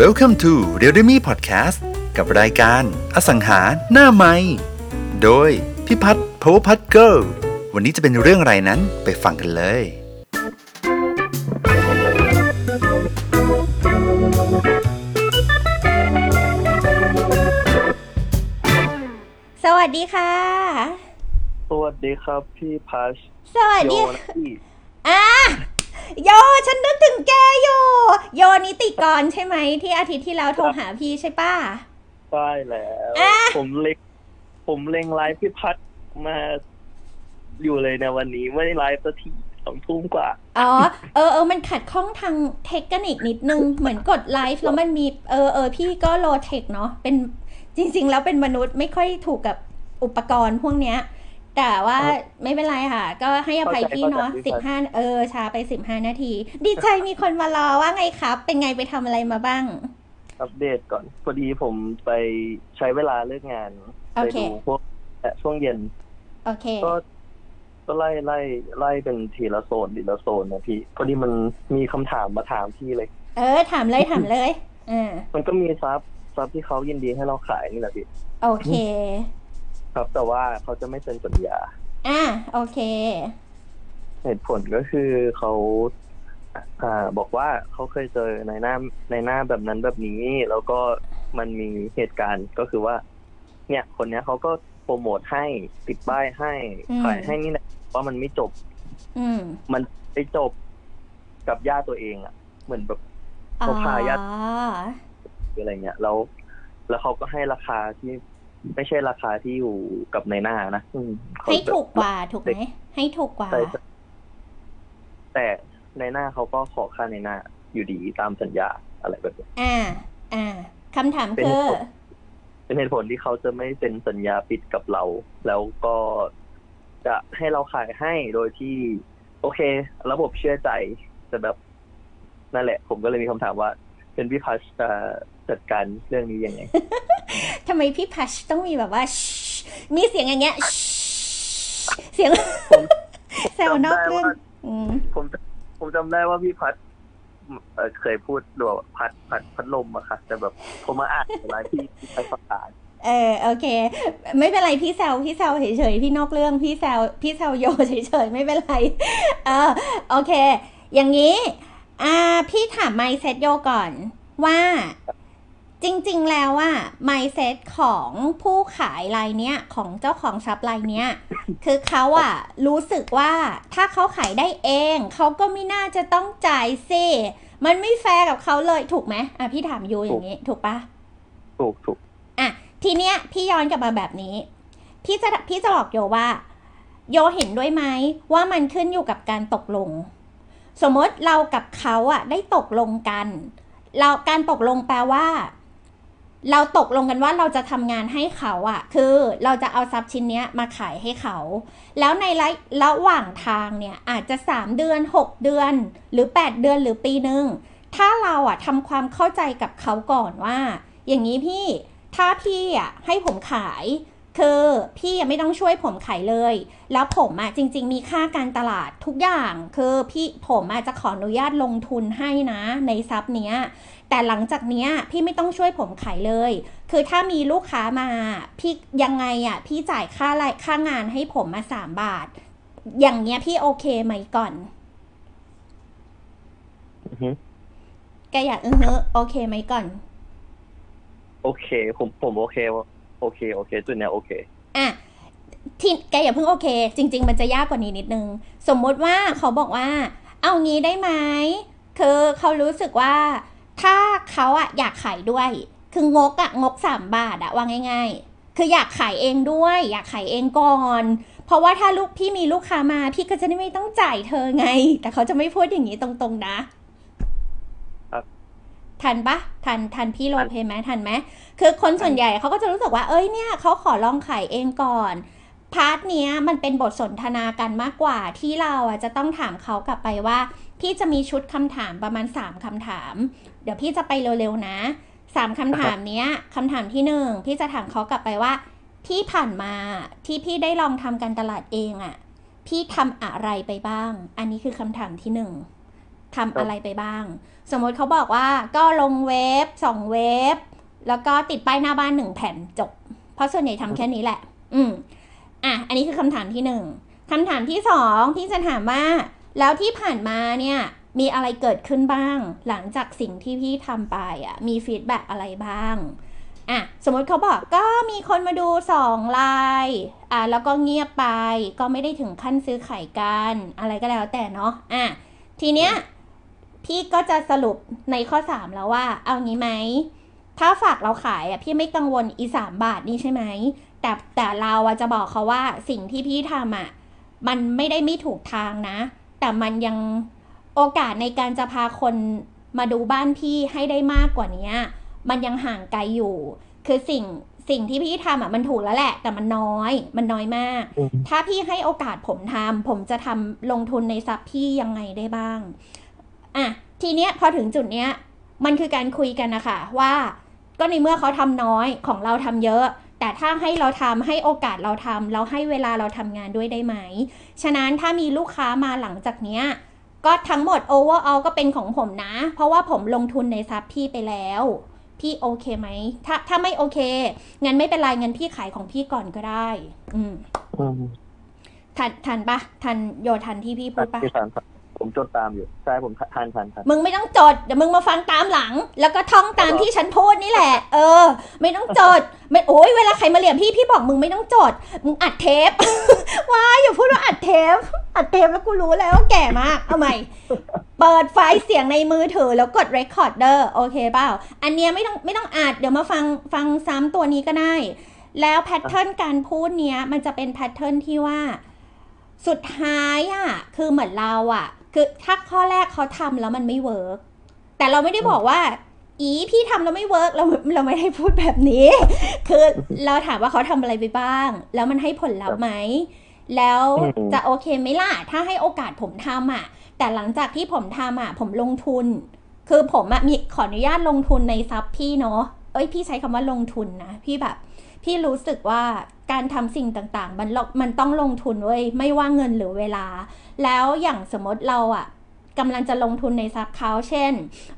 Welcome to r e a l m e Podcast กับรายการอสังหาหน้าไม้โดยพิพัฒน์ Power พัฒน์ Girl วันนี้จะเป็นเรื่องอะไรนั้นไปฟังกันเลย สวัสดีค่ะ สวัสดีครับพี่พัชสวัสโยดีนะพี่อะ โยฉันนึกถึงแกโยโยนิติกรใช่ไหมที่อาทิตย์ที่แล้วโทรหาพี่ใช่ป้ะใช่แล้ว อะ ผมเล็งผมเล็งไลฟ์พี่พัชมาอยู่เลยในวันนี้ไม่ได้ไลฟ์สักทีสองทุ่มกว่า อ๋อ เออเออมันขัดข้องทางเทคนิคนิดนึง เหมือนกดไลฟ์แล้วมันมี เออเออพี่ก็ low-tech เนาะ เป็นจริง ๆ แล้วเป็นมนุษย์ไม่ค่อยถูกกับอุปกรณ์พวกเนี้ย แต่ว่าครับไม่เป็นไรค่ะ ก็ให้อภัยเข้าใจพี่เนาะเข้าใจสิบห้าเออช้าไปสิบห้านาที ดีใจมีคนมารอว่าไงครับ เป็นไงไปทำอะไรมาบ้าง อัปเดตก่อน พอดีผมไปใช้เวลาเลิกงานโอไปเคดูพวกเอ่อช่วงเย็น โอเค ก็ก็ไล่ไล่ไล่เป็นทีละโซนทีละโซนนะพี่ พอดีมันมีคำถามมาถามพี่เลย เออ ถามเลยถามเลยอ่ามันก็มีซับซับที่เขายินดีให้เราขายนี่แหละพี่ โอเค ครับแต่ว่าเขาจะไม่เซ็นสัญญา อะโอเค เหตุผลก็คือเขาอ่าบอกว่าเขาเคยเจอในหน้าในหน้าแบบนั้นแบบนี้ แล้วก็มันมีเหตุการณ์ก็คือว่า เนี่ยคนเนี้ยเขาก็โปรโมทให้ติดป้ายให้อืม ขายให้นี่แหละว่ามันไม่จบ อืมมันไปจบกับญาติตัวเองอะเหมือนแบบอ๋อเขาพาญาติอะไรเงี้ยแล้วแล้วเขาก็ให้ราคาที่ ไม่ใช่ราคาที่อยู่กับในหน้านะอืมเขาให้จะถูกกว่าถูกไหมให้ถูกกว่าใช่ใช่แต่ในหน้าเขาก็ขอค่าในหน้า อยู่ดีตามสัญญาอะไรแบบนี้อ่า อ่าคำถามเป็นคือผลเป็นเหตุผลที่เขาจะไม่เซ็นสัญญาปิดกับเรา แล้วก็จะให้เราขายให้โดยที่ โอเค ระบบเชื่อใจแต่แบบนั่นแหละ ผมก็เลยมีคำถามว่าเป็นพี่พัชจะ จัดการเรื่องนี้ยังไงทำไมพี่พัชต้องมีแบบว่า มีเสียงอย่างเงี้ยเสียงผมแซวนอกจำได้เรื่องว่าอืมผมผมจำได้ว่าพี่พัดเอ่อเคยพูดดูว่าพัดพัดพัดลมอะค่ะ แต่แบบผมมาอ่านในไลน์พี่พี่ใช้ภาษาเออโอเค ไม่เป็นไรพี่แซวพี่แซวเฉยๆพี่นอกเรื่องพี่แซวพี่แซวโยเฉยๆไม่เป็นไรเออโอเค อย่างนี้ อ่า พี่ถาม mindset โยก่อน ว่า จริงๆ แล้วอะ mindset ของผู้ขายรายเนี้ย ของเจ้าของซับรายเนี้ย คือเขาอะรู้สึกว่าถ้าเขาขายได้เอง เขาก็ไม่น่าจะต้องจ่ายสิมันไม่แฟร์กับเขาเลยถูกไหมอะพี่ถามยูอย่างนี้ ถูกปะถูกถูกอะทีเนี้ยพี่ย้อนกลับมาแบบนี้ พี่จะพี่จะบอกโยว่า โยเห็นด้วยไหมว่ามันขึ้นอยู่กับการตกลง สมมติเรากับเขาอะได้ตกลงกัน เราการตกลงแปลว่า เราตกลงกันว่าเราจะทำงานให้เขาอะคือเราจะเอาทรัพย์ชิ้นเนี้ยมาขายให้เขา แล้วในระระหว่างทางเนี่ยอาจจะสามเดือนหกเดือน หรือแปดเดือนหรือปีหนึ่งถ้าเราอะทำความเข้าใจกับเขาก่อนว่า อย่างนี้พี่ถ้าพี่อะให้ผมขาย คือพี่ยังไม่ต้องช่วยผมขายเลย แล้วผมอะจริง ๆ มีค่าการตลาดทุกอย่าง คือพี่ผมอาจจะขออนุญาตลงทุนให้นะ ในซับเนี้ย แต่หลังจากเนี้ยพี่ไม่ต้องช่วยผมขายเลย คือถ้ามีลูกค้ามา พี่ยังไงอะพี่จ่ายค่าไรค่างานให้ผมมาสามบาท อย่างเงี้ยพี่โอเคไหมก่อนอือฮึแกอยากอือฮึโอเคไหมก่อน โอเค ผมผมโอเคว่าโอเคโอเคจุดเนี้ยโอเค อะที่แกอย่าเพิ่งโอเค จริง ๆ มันจะยากกว่านี้นิดนึง สมมุติว่าเขาบอกว่า เอางี้ได้ไหมคือเขารู้สึกว่า ถ้าเขาอะอยากขายด้วย คืองกอะงกสามบาทอะว่าง่าย ๆ คืออยากขายเองด้วย อยากขายเองก่อน เพราะว่าถ้าลูกพี่มีลูกค้ามา พี่ก็จะได้ไม่ต้องจ่ายเธอไง แต่เขาจะไม่พูดอย่างนี้ตรงๆนะครับทันปะทันทันพี่ role play ไหมทันไหมคือคนส่วนใหญ่เขาก็จะรู้สึกว่าเอ้ยเนี่ยเขาขอลองขายเองก่อน part เนี้ยมันเป็นบทสนทนากันมากกว่าที่เราอะจะต้องถามเขากลับไปว่า พี่จะมีชุดคำถามประมาณ 3คำถาม เดี๋ยวพี่จะไปเร็วๆนะสามคำถามเนี้ยคำถามที่หนึ่งพี่จะถามเขากลับไปว่า ที่ผ่านมาที่พี่ได้ลองทำการตลาดเองอะ พี่ทำอะไรไปบ้าง อันนี้คือคำถามที่หนึ่งทำอะไรไปบ้าง สมมติเขาบอกว่าก็ลงเว็บสองเว็บ แล้วก็ติดป้ายหน้าบ้านหนึ่งแผ่นจบ เพราะส่วนใหญ่ทำแค่นี้แหละ อืม อะ อันนี้คือคำถามที่หนึ่งคำถามที่สองพี่จะถามว่า แล้วที่ผ่านมาเนี่ยมีอะไรเกิดขึ้นบ้าง หลังจากสิ่งที่พี่ทำไปอะมีฟีดแบ็อะไรบ้างอะสมมติเขาบอกก็มีคนมาดูสองไลน์อะแล้วก็เงียบไป ก็ไม่ได้ถึงขั้นซื้อขายกันอะไรก็แล้วแต่เนาะอะทีเนี้ยพี่ก็จะสรุปในข้อสามแล้วว่า เอางี้ไหม ถ้าฝากเราขายอะพี่ไม่กังวลอีสามบาทนี่ใช่ไหม แต่แต่เราอะจะบอกเขาว่าสิ่งที่พี่ทำอะมันไม่ได้ไม่ถูกทางนะ แต่มันยังโอกาสในการจะพาคนมาดูบ้านพี่ให้ได้มากกว่านี้มันยังห่างไกลอยู่ คือสิ่งสิ่งที่พี่ทำอะมันถูกแล้วแหละ แต่มันน้อย มันน้อยมากอืมถ้าพี่ให้โอกาสผมทำผมจะทำลงทุนในทรัพย์พี่ยังไงได้บ้างอะทีเนี้ยพอถึงจุดเนี้ย มันคือการคุยกันนะคะว่า ก็ในเมื่อเขาทำน้อยของเราทำเยอะ แต่ถ้าให้เราทำให้โอกาสเราทำเราให้เวลาเราทำงานด้วยได้ไหม ฉะนั้นถ้ามีลูกค้ามาหลังจากเนี้ยก็ทั้งหมด overall ก็เป็นของผมนะ เพราะว่าผมลงทุนในทรัพย์พี่ไปแล้วพี่โอเคไหม ถ้าถ้าไม่โอเค งั้นไม่เป็นไรงั้นพี่ขายของพี่ก่อนก็ได้ อืมอืมทันทันปะทันโยทันที่พี่พูดปะที่ทาน ผมจดตามอยู่ ใช่ผมทานทานทานมึงไม่ต้องจดเดี๋ยวมึงมาฟังตามหลัง แล้วก็ท่องตามที่ฉันพูดนี่แหละ เออ ไม่ต้องจดไม่โอ้ยเวลาใครมาเหลี่ยมพี่พี่บอกมึงไม่ต้องจด มึงอัดเทปว้ายอย่าพูดว่าอัดเทป อัดเทปแล้วกูรู้แล้วว่าแก่มาก เอาใหม่ เปิดไฟล์เสียงในมือถือแล้วกด recorder โอเคเปล่า อันเนี้ยไม่ต้องไม่ต้องอัดเดี๋ยวมาฟังฟังซ้ำตัวนี้ก็ได้ แล้ว pattern การพูดเนี้ยมันจะเป็น pattern ที่ว่า สุดท้ายอะคือเหมือนเราอะ คือถ้าข้อแรกเขาทำแล้วมันไม่ work แต่เราไม่ได้บอกว่า อีพี่ทำแล้วไม่ work เราเราไม่ได้พูดแบบนี้ คือเราถามว่าเขาทำอะไรไปบ้าง แล้วมันให้ผลลัพธ์ไหมแล้วจะโอเคไหมล่ะ ถ้าให้โอกาสผมทำอะ แต่หลังจากที่ผมทำอะ ผมลงทุน คือผมอะมีขออนุญาตลงทุนในซับพี่เนาะเอ้ยพี่ใช้คำว่าลงทุนนะ พี่แบบ พี่รู้สึกว่าการทำสิ่งต่างๆ มันลมันต้องลงทุนเว้ยไม่ว่าเงินหรือเวลา แล้วอย่างสมมติเราอะกำลังจะลงทุนในซับเขาเช่น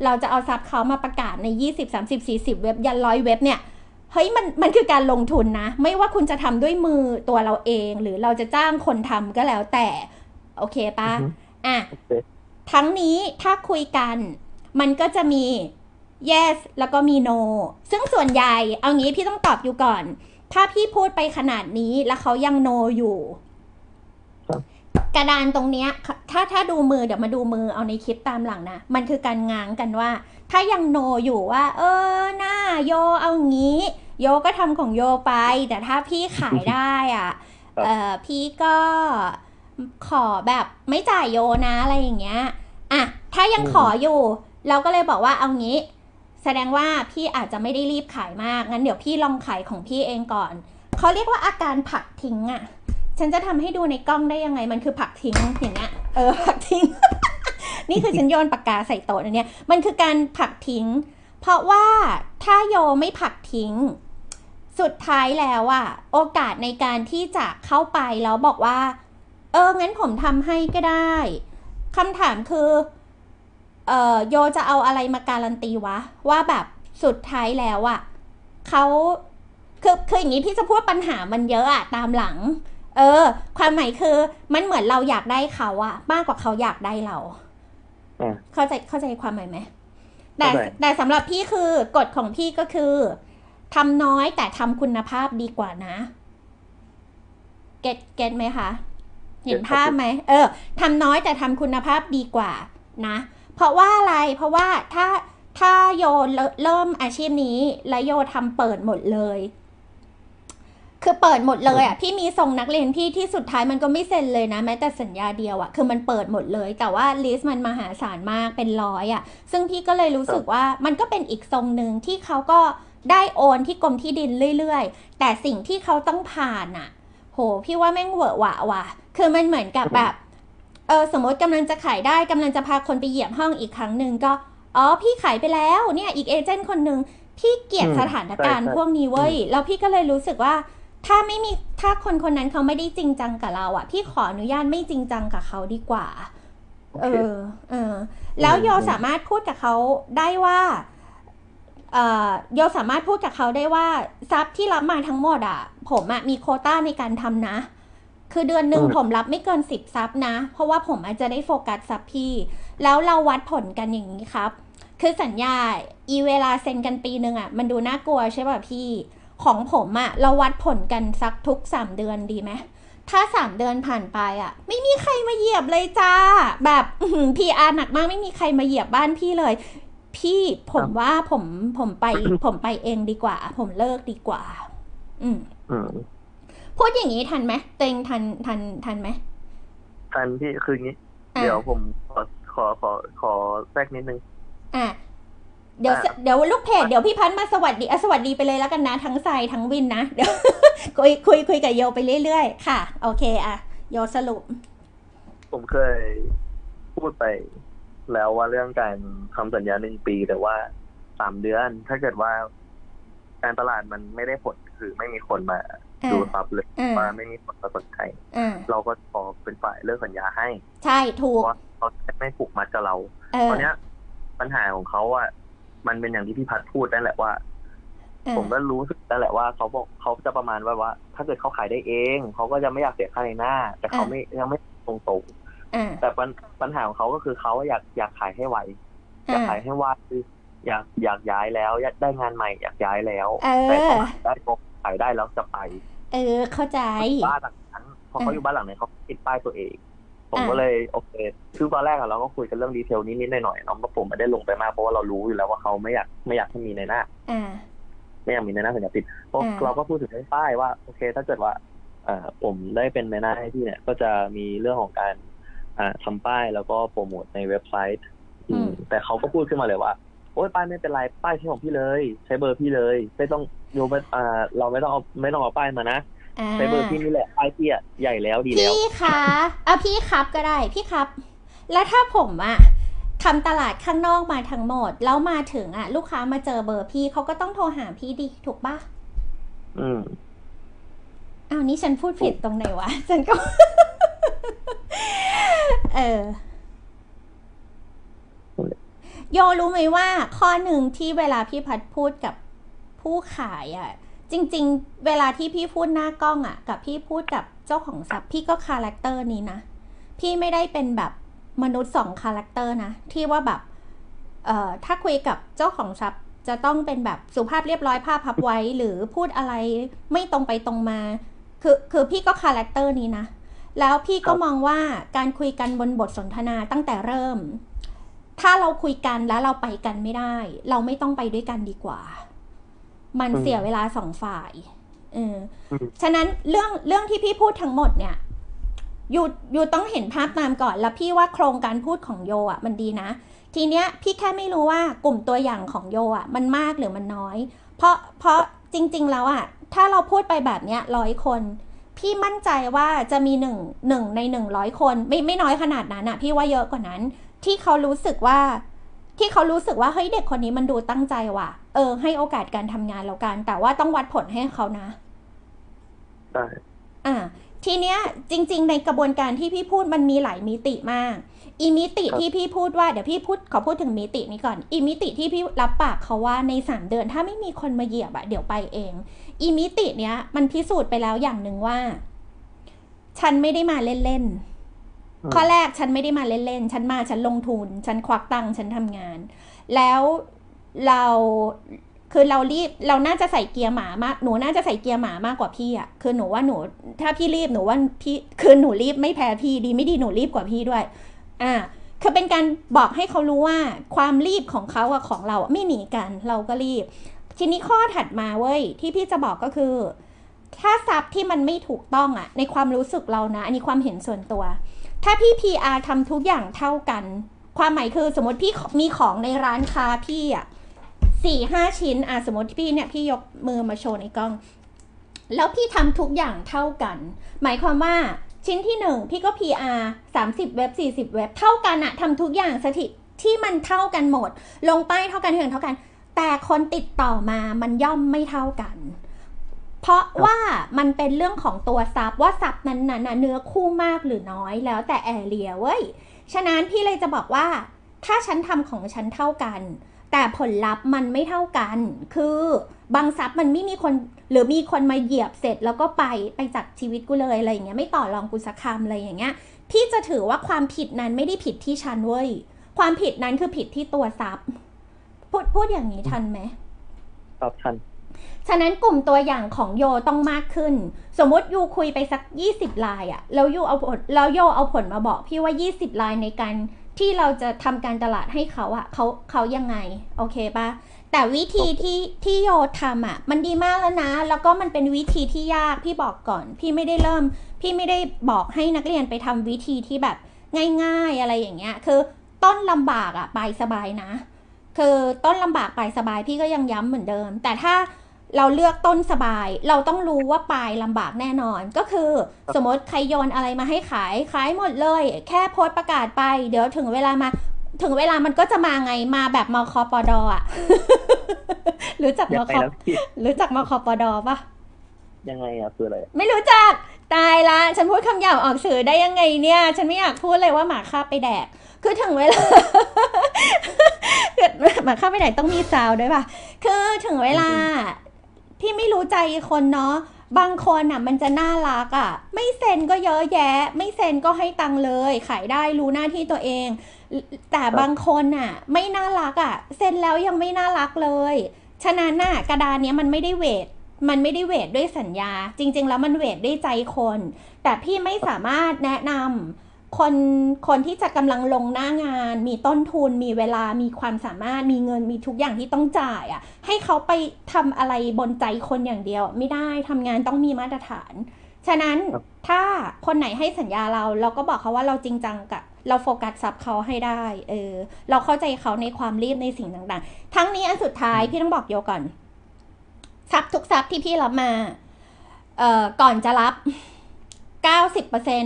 เราจะเอาซับเขามาประกาศใน 20 30 40 เว็บยันร้อยเว็บเนี่ยเฮ้ยมันมันคือการลงทุนนะ ไม่ว่าคุณจะทำด้วยมือตัวเราเอง หรือเราจะจ้างคนทำก็แล้วแต่ โอเคปะอะโอเคทั้งนี้ถ้าคุยกัน มันก็จะมี yes แล้วก็มี no ซึ่งส่วนใหญ่เอางี้พี่ต้องตอบอยู่ก่อน ถ้าพี่พูดไปขนาดนี้แล้วเขายัง no อยู่ครับกระดานตรงเนี้ย ถ้าถ้าดูมือเดี๋ยวมาดูมือเอาในคลิปตามหลังนะ มันคือการง้างกันว่า ถ้ายังโนอยู่ว่า เออหน้าโยเอางี้ โยก็ทำของโยไป แต่ถ้าพี่ขายได้อะครับเออพี่ก็ขอแบบไม่จ่ายโยนะอะไรอย่างเงี้ย อะ ถ้ายังขออยู่ เราก็เลยบอกว่าเอางี้ แสดงว่าพี่อาจจะไม่ได้รีบขายมาก งั้นเดี๋ยวพี่ลองขายของพี่เองก่อน เขาเรียกว่าอาการผลักทิ้งอะ ฉันจะทำให้ดูในกล้องได้ยังไง มันคือผลักทิ้งอย่างเงี้ย เออผลักทิ้ง นี่คือฉันโยนปากกาใส่โต๊ะอันเนี้ย มันคือการผลักทิ้ง เพราะว่าถ้าโยไม่ผลักทิ้ง สุดท้ายแล้วอะโอกาสในการที่จะเข้าไปแล้วบอกว่า เออ งั้นผมทำให้ก็ได้คำถามคือ เออโยจะเอาอะไรมาการันตีวะ ว่าแบบสุดท้ายแล้วอะเขาคือคืออย่างนี้พี่จะพูดปัญหามันเยอะอะตามหลัง เออ ความหมายคือมันเหมือนเราอยากได้เขาอะมากกว่าเขาอยากได้เราอ่าเข้าใจเข้าใจความหมายไหมแต่เข้าใจแต่สำหรับพี่คือกฎของพี่ก็คือทำน้อยแต่ทำคุณภาพดีกว่านะ เก็ตเก็ตไหมคะ เห็นภาพไหม เออทำน้อยแต่ทำคุณภาพดีกว่านะ เพราะว่าอะไรเพราะว่าถ้าถ้าโยเริ่มเริ่มอาชีพนี้ แล้วโยทำเปิดหมดเลย คือเปิดหมดเลยอะพี่มีส่งนักเรียนพี่ที่สุดท้ายมันก็ไม่เซ็นเลยนะแม้แต่สัญญาเดียวอะคือมันเปิดหมดเลย แต่ว่าลิสต์มันมหาศาลมากเป็นร้อยอะ ซึ่งพี่ก็เลยรู้สึกว่ามันก็เป็นอีกทรงหนึ่งที่เขาก็ได้โอนที่กรมที่ดินเรื่อยๆ แต่สิ่งที่เขาต้องผ่านอะ โห พี่ว่าแม่งเหวอะหวะว่ะ คือมันเหมือนกับแบบ เออสมมติกำลังจะขายได้กำลังจะพาคนไปเหยียบห้องอีกครั้งหนึ่งก็ อ๋อพี่ขายไปแล้วเนี่ยอีกเอเจนต์คนหนึ่งพี่เกลียดอืมสถานการณ์ใช่ใช่พวกนี้เว้ยแล้วพี่ก็เลยรู้สึกว่า ถ้าไม่มีถ้าคนคนนั้นเขาไม่ได้จริงจังกับเราอะพี่ขออนุญาตไม่จริงจังกับเขาดีกว่า เออเออแล้วโยสามารถพูดกับเขาได้ว่าเอ่อโยสามารถพูดกับเขาได้ว่าซับที่รับมาทั้งหมดอะ ผมอะมีโควต้าในการทำนะ คือเดือนหนึ่งอืมผมรับไม่เกินสิบซับนะ เพราะว่าผมอาจจะได้โฟกัสซับพี่ แล้วเราวัดผลกันอย่างนี้ครับ คือสัญญาอีเวลาเซ็นกันปีหนึ่งอะ มันดูน่ากลัวใช่ป่ะพี่ ของผมอะ เราวัดผลกันสักทุกสามเดือนดีไหมถ้าสามเดือนผ่านไปอะ ไม่มีใครมาเหยียบเลยจ้า แบบพีอาหนักมากไม่มีใครมาเหยียบบ้านพี่เลย พี่ผมว่าผมผมไป ผมไปเองดีกว่า ผมเลิกดีกว่า อืมอืม พูดอย่างนี้ทันไหมเต็งทันทันทันไหมทันพี่คืออย่างนี้อะเดี๋ยวผมขอขอขอขอแทรกนิดนึง อะเดี๋ยวอะเดี๋ยวลูกเพจเดี๋ยวพี่พันธ์มาสวัสดีอะสวัสดีไปเลยแล้วกันนะทั้งทรายทั้งวินนะเดี๋ยวคุยคุยคุยกับโยไปเรื่อยๆ ค่ะ โอเคอะโยสรุป ผมเคยพูดไปแล้วว่าเรื่องการทำสัญญาหนึ่งปีแต่ว่าสามเดือน ถ้าเกิดว่าการตลาดมันไม่ได้ผล คือไม่มีคนมาอ่าดูซับเลยอ่าว่าไม่มีคนมาสนใจอ่าเราก็ขอเป็นฝ่ายเลิกสัญญาให้ ใช่ถูเพกราะว่าเขาไม่ผูกมัดกับเราเอตออนเนี้ย ปัญหาของเขาอะมันเป็นอย่างที่พี่พัดพูดนั่นแหละว่าอ่า ผมก็รู้สึกนั่นแหละว่าเขาบอกเขาจะประมาณว่าว่า ถ้าเกิดเขาขายได้เองเขาก็จะไม่อยากเสียค่าในหน้า แต่เขาไม่ยังไม่ตรงตรงๆอ่าแต่ปัญปัญหาของเขาก็คือเขาอยากอยากขายให้ไวอยากขายให้ไวคืออยากอยากย้ายแล้วอยากได้งานใหม่อยากย้ายแล้วเออแต่เขาขาย ได้ปุ๊บขายได้แล้วจะไป เออ เข้าใจบ้านหลังนั้นพอเขาอ่าอยู่บ้านหลังนั้นเขาติดป้ายตัวเอง ผมอ่าก็เลยโอเคคือตอนแรกอะเราก็คุยกันเรื่องดีเทลนิดๆหน่อยๆเนาะเพราะผมไม่ได้ลงไปมากเพราะว่าเรารู้อยู่แล้วว่าเขาไม่อยากไม่อยากให้มีในหน้าอ่าไม่อยากมีในหน้าสัญญาติดเพราะอ่าเราก็พูดถึงเรื่องป้ายว่าโอเค ถ้าเกิดว่าเอ่อผมได้เป็นในหน้าให้พี่เนี่ย ก็จะมีเรื่องของการอ่าทำป้ายแล้วก็โปรโมทในเว็บไซต์อืมแต่เขาก็พูดขึ้นมาเลยว่า โอ้ยป้ายไม่เป็นไรป้ายใช้ของพี่เลย ใช้เบอร์พี่เลย ไม่ต้องโยมอ่าเราไม่ต้องเอาไม่ต้องเอาป้ายมานะอ่าใช้เบอร์พี่นี่แหละป้ายพี่อะใหญ่แล้วดีแล้วพี่คะอะพี่ครับก็ได้พี่ครับ แล้วถ้าผมอะทำตลาดข้างนอกมาทั้งหมด แล้วมาถึงอะลูกค้ามาเจอเบอร์พี่เขาก็ต้องโทรหาพี่ดิถูกปะอืมอ้าวนี่ฉันพูดผิดตรงไหนวะฉันก็ เออ โยรู้ไหมว่าข้อหนึ่งที่เวลาพี่พัชพูดกับผู้ขายอะ่ะ จริง ๆ เวลาที่พี่พูดหน้ากล้องอะ่ะ กับพี่พูดกับเจ้าของทรัพย์พี่ก็ character นี้นะ พี่ไม่ได้เป็นแบบมนุษย์สอง character นะ ที่ว่าแบบเอ่อถ้าคุยกับเจ้าของทรัพย์จะต้องเป็นแบบสุภาพเรียบร้อยผ้าพับไว้ หรือพูดอะไรไม่ตรงไปตรงมา คือคือพี่ก็ character นี้นะ แล้วพี่ก็ครับมองว่าการคุยกันบนบทสนทนาตั้งแต่เริ่ม ถ้าเราคุยกันแล้วเราไปกันไม่ได้ เราไม่ต้องไปด้วยกันดีกว่า มันอืมเสียเวลาสองฝ่ายเอออมฉะนั้นเรื่องเรื่องที่พี่พูดทั้งหมดเนี่ยอยู่อยู่ต้องเห็นภาพตามก่อนแล้วพี่ว่าโครงการพูดของโยอะ มันดีนะทีเนี้ยพี่แค่ไม่รู้ว่ากลุ่มตัวอย่างของโยอะ มันมากหรือมันน้อย เพราะเพราะจริง ๆ แล้วอะ ถ้าเราพูดไปแบบเนี้ยร้อยคน พี่มั่นใจว่าจะมีหนึ่งหนึ่งในหนึ่งร้อยคน ไม่ไม่น้อยขนาดนั้นอะ พี่ว่าเยอะกว่านั้น ที่เขารู้สึกว่า ที่เขารู้สึกว่าเฮ้ยเด็กคนนี้มันดูตั้งใจว่ะ เออ ให้โอกาสการทำงานแล้วกัน แต่ว่าต้องวัดผลให้เขานะได้อ่า ทีเนี้ย จริง ๆ ในกระบวนการที่พี่พูดมันมีหลายมิติมาก อีมิติที่พี่พูดว่าเดี๋ยวพี่พูดขอพูดถึงมิตินี้ก่อน อีมิติที่พี่รับปากเขาว่าในสามเดือน ถ้าไม่มีคนมาเหยียบอะเดี๋ยวไปเอง อีมิติเนี้ย มันพิสูจน์ไปแล้วอย่างหนึ่งว่า ฉันไม่ได้มาเล่นอืมๆ ข้อแรกฉันไม่ได้มาเล่นๆ ฉันมาฉันลงทุน ฉันควักตังค์ฉันทำงาน แล้วเราคือเรารีบเราน่าจะใส่เกียร์หมามากหนูน่าจะใส่เกียร์หมามากกว่าพี่อะคือหนูว่าหนู ถ้าพี่รีบหนูว่าพี่คือหนูรีบไม่แพ้พี่ดีไม่ดีหนูรีบกว่าพี่ด้วย อ่าคือเป็นการบอกให้เขารู้ว่าความรีบของเขากับของเราไม่หนีกันเราก็รีบ ทีนี้ข้อถัดมาเว้ยที่พี่จะบอกก็คือ ถ้าซับที่มันไม่ถูกต้องอะในความรู้สึกเรานะอันนี้ความเห็นส่วนตัว ถ้าพี่ PR ทำทุกอย่างเท่ากัน ความหมายคือสมมติพี่มีของในร้านค้าพี่อะสี่ห้าชิ้นอะสมมติพี่เนี่ยพี่ยกมือมาโชว์ในกล้อง แล้วพี่ทำทุกอย่างเท่ากัน หมายความว่าชิ้นที่หนึ่งพี่ก็ PR 30 เว็บ 40 เว็บ เท่ากันอะทำทุกอย่างสถิตที่มันเท่ากันหมด ลงป้ายเท่ากันเถื่อนเท่ากัน แต่คนติดต่อมามันย่อมไม่เท่ากัน เพราะว่ามันเป็นเรื่องของตัวซับว่าซับนั้นน่ะเนื้อคู่มากหรือน้อยแล้วแต่แอเรียเว้ย ฉะนั้นพี่เลยจะบอกว่า ถ้าฉันทำของฉันเท่ากัน แต่ผลลัพธ์มันไม่เท่ากัน คือบางซับมันไม่มีคนหรือมีคนมาเหยียบเสร็จแล้วก็ไปไปจากชีวิตกูเลยอะไรอย่างเงี้ยไม่ต่อรองกูสักคำอะไรอย่างเงี้ยพี่จะถือว่าความผิดนั้นไม่ได้ผิดที่ฉันเว้ย ความผิดนั้นคือผิดที่ตัวซับพูดพูดอย่างนี้ทันไหมครับทัน ฉะนั้นกลุ่มตัวอย่างของโยต้องมากขึ้น สมมติยูคุยไปสัก 20 ลายอะแล้วยูเอาผลแล้วโยเอาผลมาบอกพี่ว่า 20 ลายในการที่เราจะทำการตลาดให้เขาอะเขาเขายังไง โอเคปะแต่วิธีที่ที่โยทำอะมันดีมากแล้วนะ แล้วก็มันเป็นวิธีที่ยากพี่บอกก่อน พี่ไม่ได้เริ่ม พี่ไม่ได้บอกให้นักเรียนไปทำวิธีที่แบบง่ายๆอะไรอย่างเงี้ย คือต้นลำบากอะปลายสบายนะ คือต้นลำบากปลายสบายพี่ก็ยังย้ำเหมือนเดิม แต่ถ้า เราเลือกต้นสบาย เราต้องรู้ว่าปลายลำบากแน่นอน ก็คือสมมติใครโยนอะไรมาให้ขาย ขายหมดเลย แค่โพสต์ประกาศไป เดี๋ยวถึงเวลามา ถึงเวลามันก็จะมาไงมาแบบมคปดอะรู้จักยัมงไงคนะพี่รู้จักมคปดปะยังไงอะคืออะไร ไม่รู้จัก ตายละ ฉันพูดคำหยาบออกสื่อได้ยังไงเนี่ย ฉันไม่อยากพูดเลยว่าหมาฆ่าไปแดก คือถึงเวลาคือหมาฆ่าไปแดกต้องมีซาวด์ด้วยป่ะ คือถึงเวลา พี่ไม่รู้ใจคนเนาะบางคนอะมันจะน่ารักอะ ไม่เซ็นก็เยอะแยะ ไม่เซ็นก็ให้ตังค์เลย ขายได้รู้หน้าที่ตัวเอง แต่บางคนอะ ไม่น่ารักอะ เซ็นแล้วยังไม่น่ารักเลย ฉะนั้นน่ะกระดานเนี้ยมันไม่ได้เวทมันไม่ได้เวทด้วยสัญญา จริง ๆ แล้วมันเวทด้วยใจคน แต่พี่ไม่สามารถแนะนำ คนคนที่จะกำลังลงหน้างาน มีต้นทุน มีเวลามีความสามารถ มีเงินมีทุกอย่างที่ต้องจ่ายอะ ให้เขาไปทำอะไรบนใจคนอย่างเดียว ไม่ได้ทำงานต้องมีมาตรฐาน ฉะนั้นครับถ้าคนไหนให้สัญญาเราเราก็บอกเขาว่าเราจริงจังกับเราโฟกัสทรัพย์เขาให้ได้ เออ เราเข้าใจเขาในความรีบในสิ่งต่างๆ ทั้งนี้อันสุดท้ายพี่ต้องบอกโยก่อนทรัพย์ทุกทรัพย์ที่พี่รับมา เอ่อ ก่อนจะรับเก้าสิบเปอร์เซ็น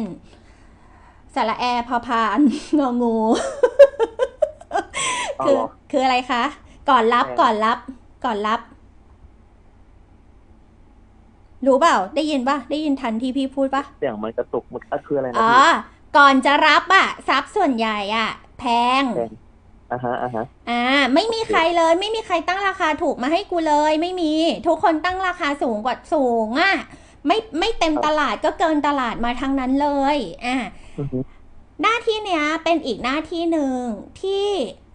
สระแอพอพานงองูเอาคือเหรอคืออะไรคะ ก่อนรับเออก่อนรับ ก่อนรับ รู้เปล่า ได้ยินปะได้ยินทันที่พี่พูดปะเสียงมันกระตุกมันอะคืออะไรนะอ๋อพี่ก่อนจะรับอะทรัพย์ส่วนใหญ่อะแพงแพงอะฮะอะฮะอ่า ไม่มีใครเลย ไม่มีใครตั้งราคาถูกมาให้กูเลย ไม่มี ทุกคนตั้งราคาสูงกว่าสูงอะไม่ไม่เต็มตลาดก็เกินตลาดมาทั้งนั้นเลย อ่าอือฮึ หน้าที่เนี้ยเป็นอีกหน้าที่หนึ่งที่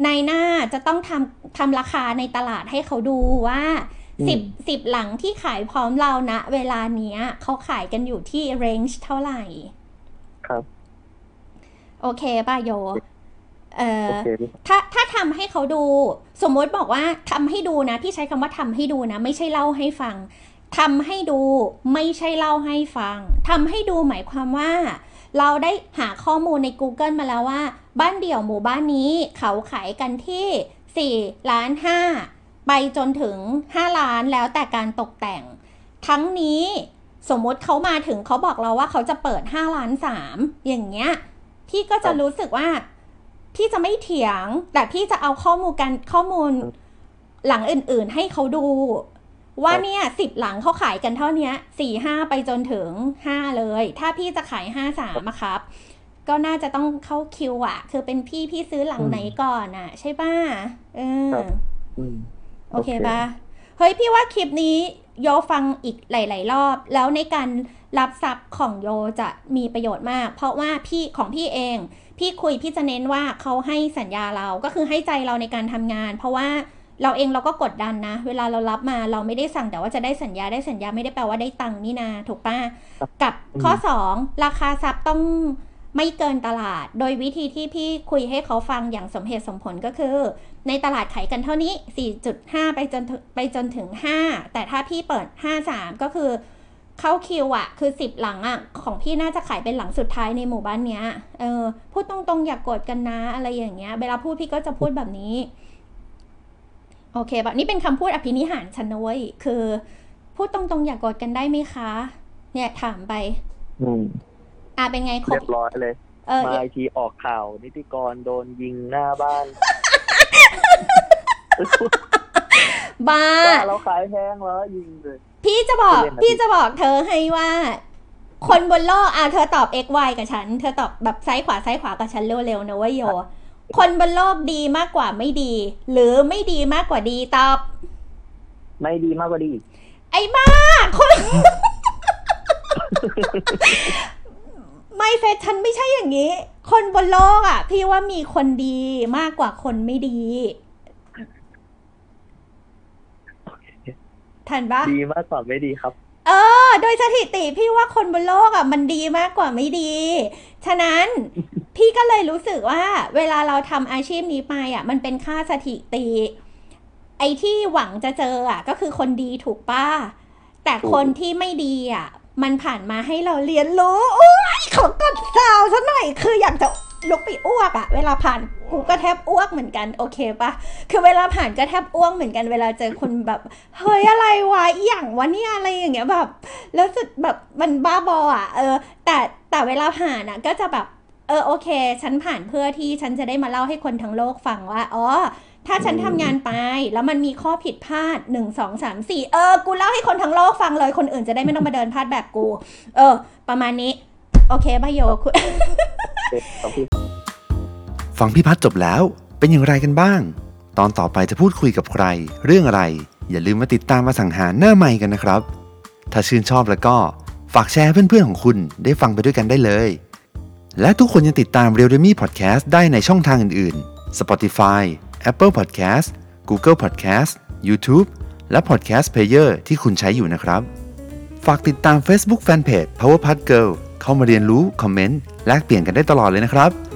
ในหน้าจะต้องทำทำราคาในตลาดให้เขาดูว่าสิบสิบหลังที่ขายพร้อมเรานะ เวลาเนี้ยเขาขายกันอยู่ที่เรนจ์เท่าไหร่ ครับ โอเคป่ะโยเออโอเคพี่ถ้าถ้าทำให้เขาดู สมมติบอกว่าทำให้ดูนะ พี่ใช้คำว่าทำให้ดูนะ ไม่ใช่เล่าให้ฟังทำให้ดูไม่ใช่เล่าให้ฟังทำให้ดูหมายความว่า เราได้หาข้อมูลใน Google มาแล้วว่า บ้านเดี่ยวหมู่บ้านนี้เขาขายกันที่ 4 ล้าน 5 ไปจนถึง 5 ล้านแล้วแต่การตกแต่ง ทั้งนี้สมมติเขามาถึงเขาบอกเราว่าเขาจะเปิด 5 ล้าน 3 อย่างเงี้ย พี่ก็จะรู้สึกว่า พี่จะไม่เถียง แต่พี่จะเอาข้อมูลกันข้อมูลหลังอื่น ๆ ให้เขาดู ว่าเนี่ยสิบหลังเขาขายกันเท่าเนี้ยสี่ห้าไปจนถึงห้าเลย ถ้าพี่จะขายห้าสามอะครับ ก็น่าจะต้องเข้าคิวอะคือเป็นพี่พี่ซื้อหลังไหนก่อนอะใช่ป่ะเออครับอืมโอเคปะเฮ้ยพี่ว่าคลิปนี้โยฟังอีกหลาย ๆ รอบ แล้วในการรับทรัพย์ของโยจะมีประโยชน์มาก เพราะว่าพี่ของพี่เอง พี่คุยพี่จะเน้นว่าเขาให้สัญญาเราก็คือให้ใจเราในการทำงาน เพราะว่า เราเองเราก็กดดันนะ เวลาเรารับมาเราไม่ได้สั่งแต่ว่าจะได้สัญญาได้สัญญาไม่ได้แปลว่าได้ตังค์นี่นาถูกปะกับข้อสองราคาทรัพย์ต้องไม่เกินตลาด โดยวิธีที่พี่คุยให้เขาฟังอย่างสมเหตุสมผลก็คือ ในตลาดขายกันเท่านี้ 4.5 ไปจนถึงไปจนถึง 5 แต่ถ้าพี่เปิด 53 ก็คือเข้าคิวอะคือ 10 หลังอะของพี่น่าจะขายเป็นหลังสุดท้ายในหมู่บ้านเนี้ยเออพูดตรงๆอย่ากโกรธกันนะอะไรอย่างเงี้ย เวลาพูดพี่ก็จะพูดแบบนี้ โอเคแบบนี้เป็นคำพูดอภินิหารฉันนะเว้ยคือ พูดตรงๆ อย่ากโกรธกันได้ไหมคะ เนี่ยถามไปอืมอะเป็นไงครเรีบยบร้อยเลย เออ มาอีกทีออกข่าว นิติกรโดนยิงหน้าบ้าน บ้า ว่าเราขายแพงแล้วยิงเลย พี่จะบอก เล่นนะพี่จะบอกเธอให้ว่า คนบนโลกอะเธอตอบ x y กับฉัน เธอตอบแบบซ้ายขวาซ้ายขวากับฉันเร็วๆนะเว่าโย คนบนโลกดีมากกว่าไม่ดี หรือไม่ดีมากกว่าดีตอบ ไม่ดีมากกว่าดี ไอ้บ้าคน ไม่เฟซฉันไม่ใช่อย่างนี้ คนบนโลกอะ พี่ว่ามีคนดีมากกว่าคนไม่ดีทันปะดีมากกว่าไม่ดีครับ เออ โดยสถิติพี่ว่าคนบนโลกอะมันดีมากกว่าไม่ดี ฉะนั้นพี่ก็เลยรู้สึกว่า เวลาเราทำอาชีพนี้ไปอะ มันเป็นค่าสถิติ ไอ้ที่หวังจะเจออะ ก็คือคนดีถูกป้า แต่คนที่ไม่ดีอะ มันผ่านมาให้เราเรียนรู้โอ้ยขอกดซาวซะหน่อย คืออยากจะ ลุกไปอ้วกอะเวลาผ่านกูก็แทบอ้วกเหมือนกันโอเคปะคือเวลาผ่านก็แทบอ้วกเหมือนกันเวลาเจอคนแบบเฮ้ยอะไรวะอย่างวะเนี่ยอะไรอย่างเงี้ยแบบ แล้วสุดแบบมันบ้าบออะเออ แต่แต่เวลาผ่านอะก็จะแบบเออโอเค ฉันผ่านเพื่อที่ฉันจะได้มาเล่าให้คนทั้งโลกฟังว่าอ๋อถ้าฉันทำงานไปแล้วมันมีข้อผิดพลาดหนึ่งสองสามสี่เออ กูเล่าให้คนทั้งโลกฟังเลยคนอื่นจะได้ไม่ต้องมาเดินพลาดแบบกู เออ ประมาณนี้ โอเคบายโยคุณ ฟังพี่พัฒจบแล้วเป็นอย่างไรกันบ้าง ตอนต่อไปจะพูดคุยกับใคร เรื่องอะไร อย่าลืมมาติดตามมาสังหารหน้าใหม่กันนะครับ ถ้าชื่นชอบแล้วก็ฝากแชร์เพื่อนๆของคุณได้ฟังไปด้วยกันได้เลย และทุกคนยังติดตาม r e a l d e m y Podcast ได้ในช่องทางอื่นๆ Spotify Apple Podcast Google Podcast YouTube และ Podcast Player ที่คุณใช้อยู่นะครับ ฝากติดตาม Facebook Fanpage Powerpuff Girl เข้ามาเรียนรู้ คอมเมนต์ แลกเปลี่ยนกันได้ตลอดเลยนะครับ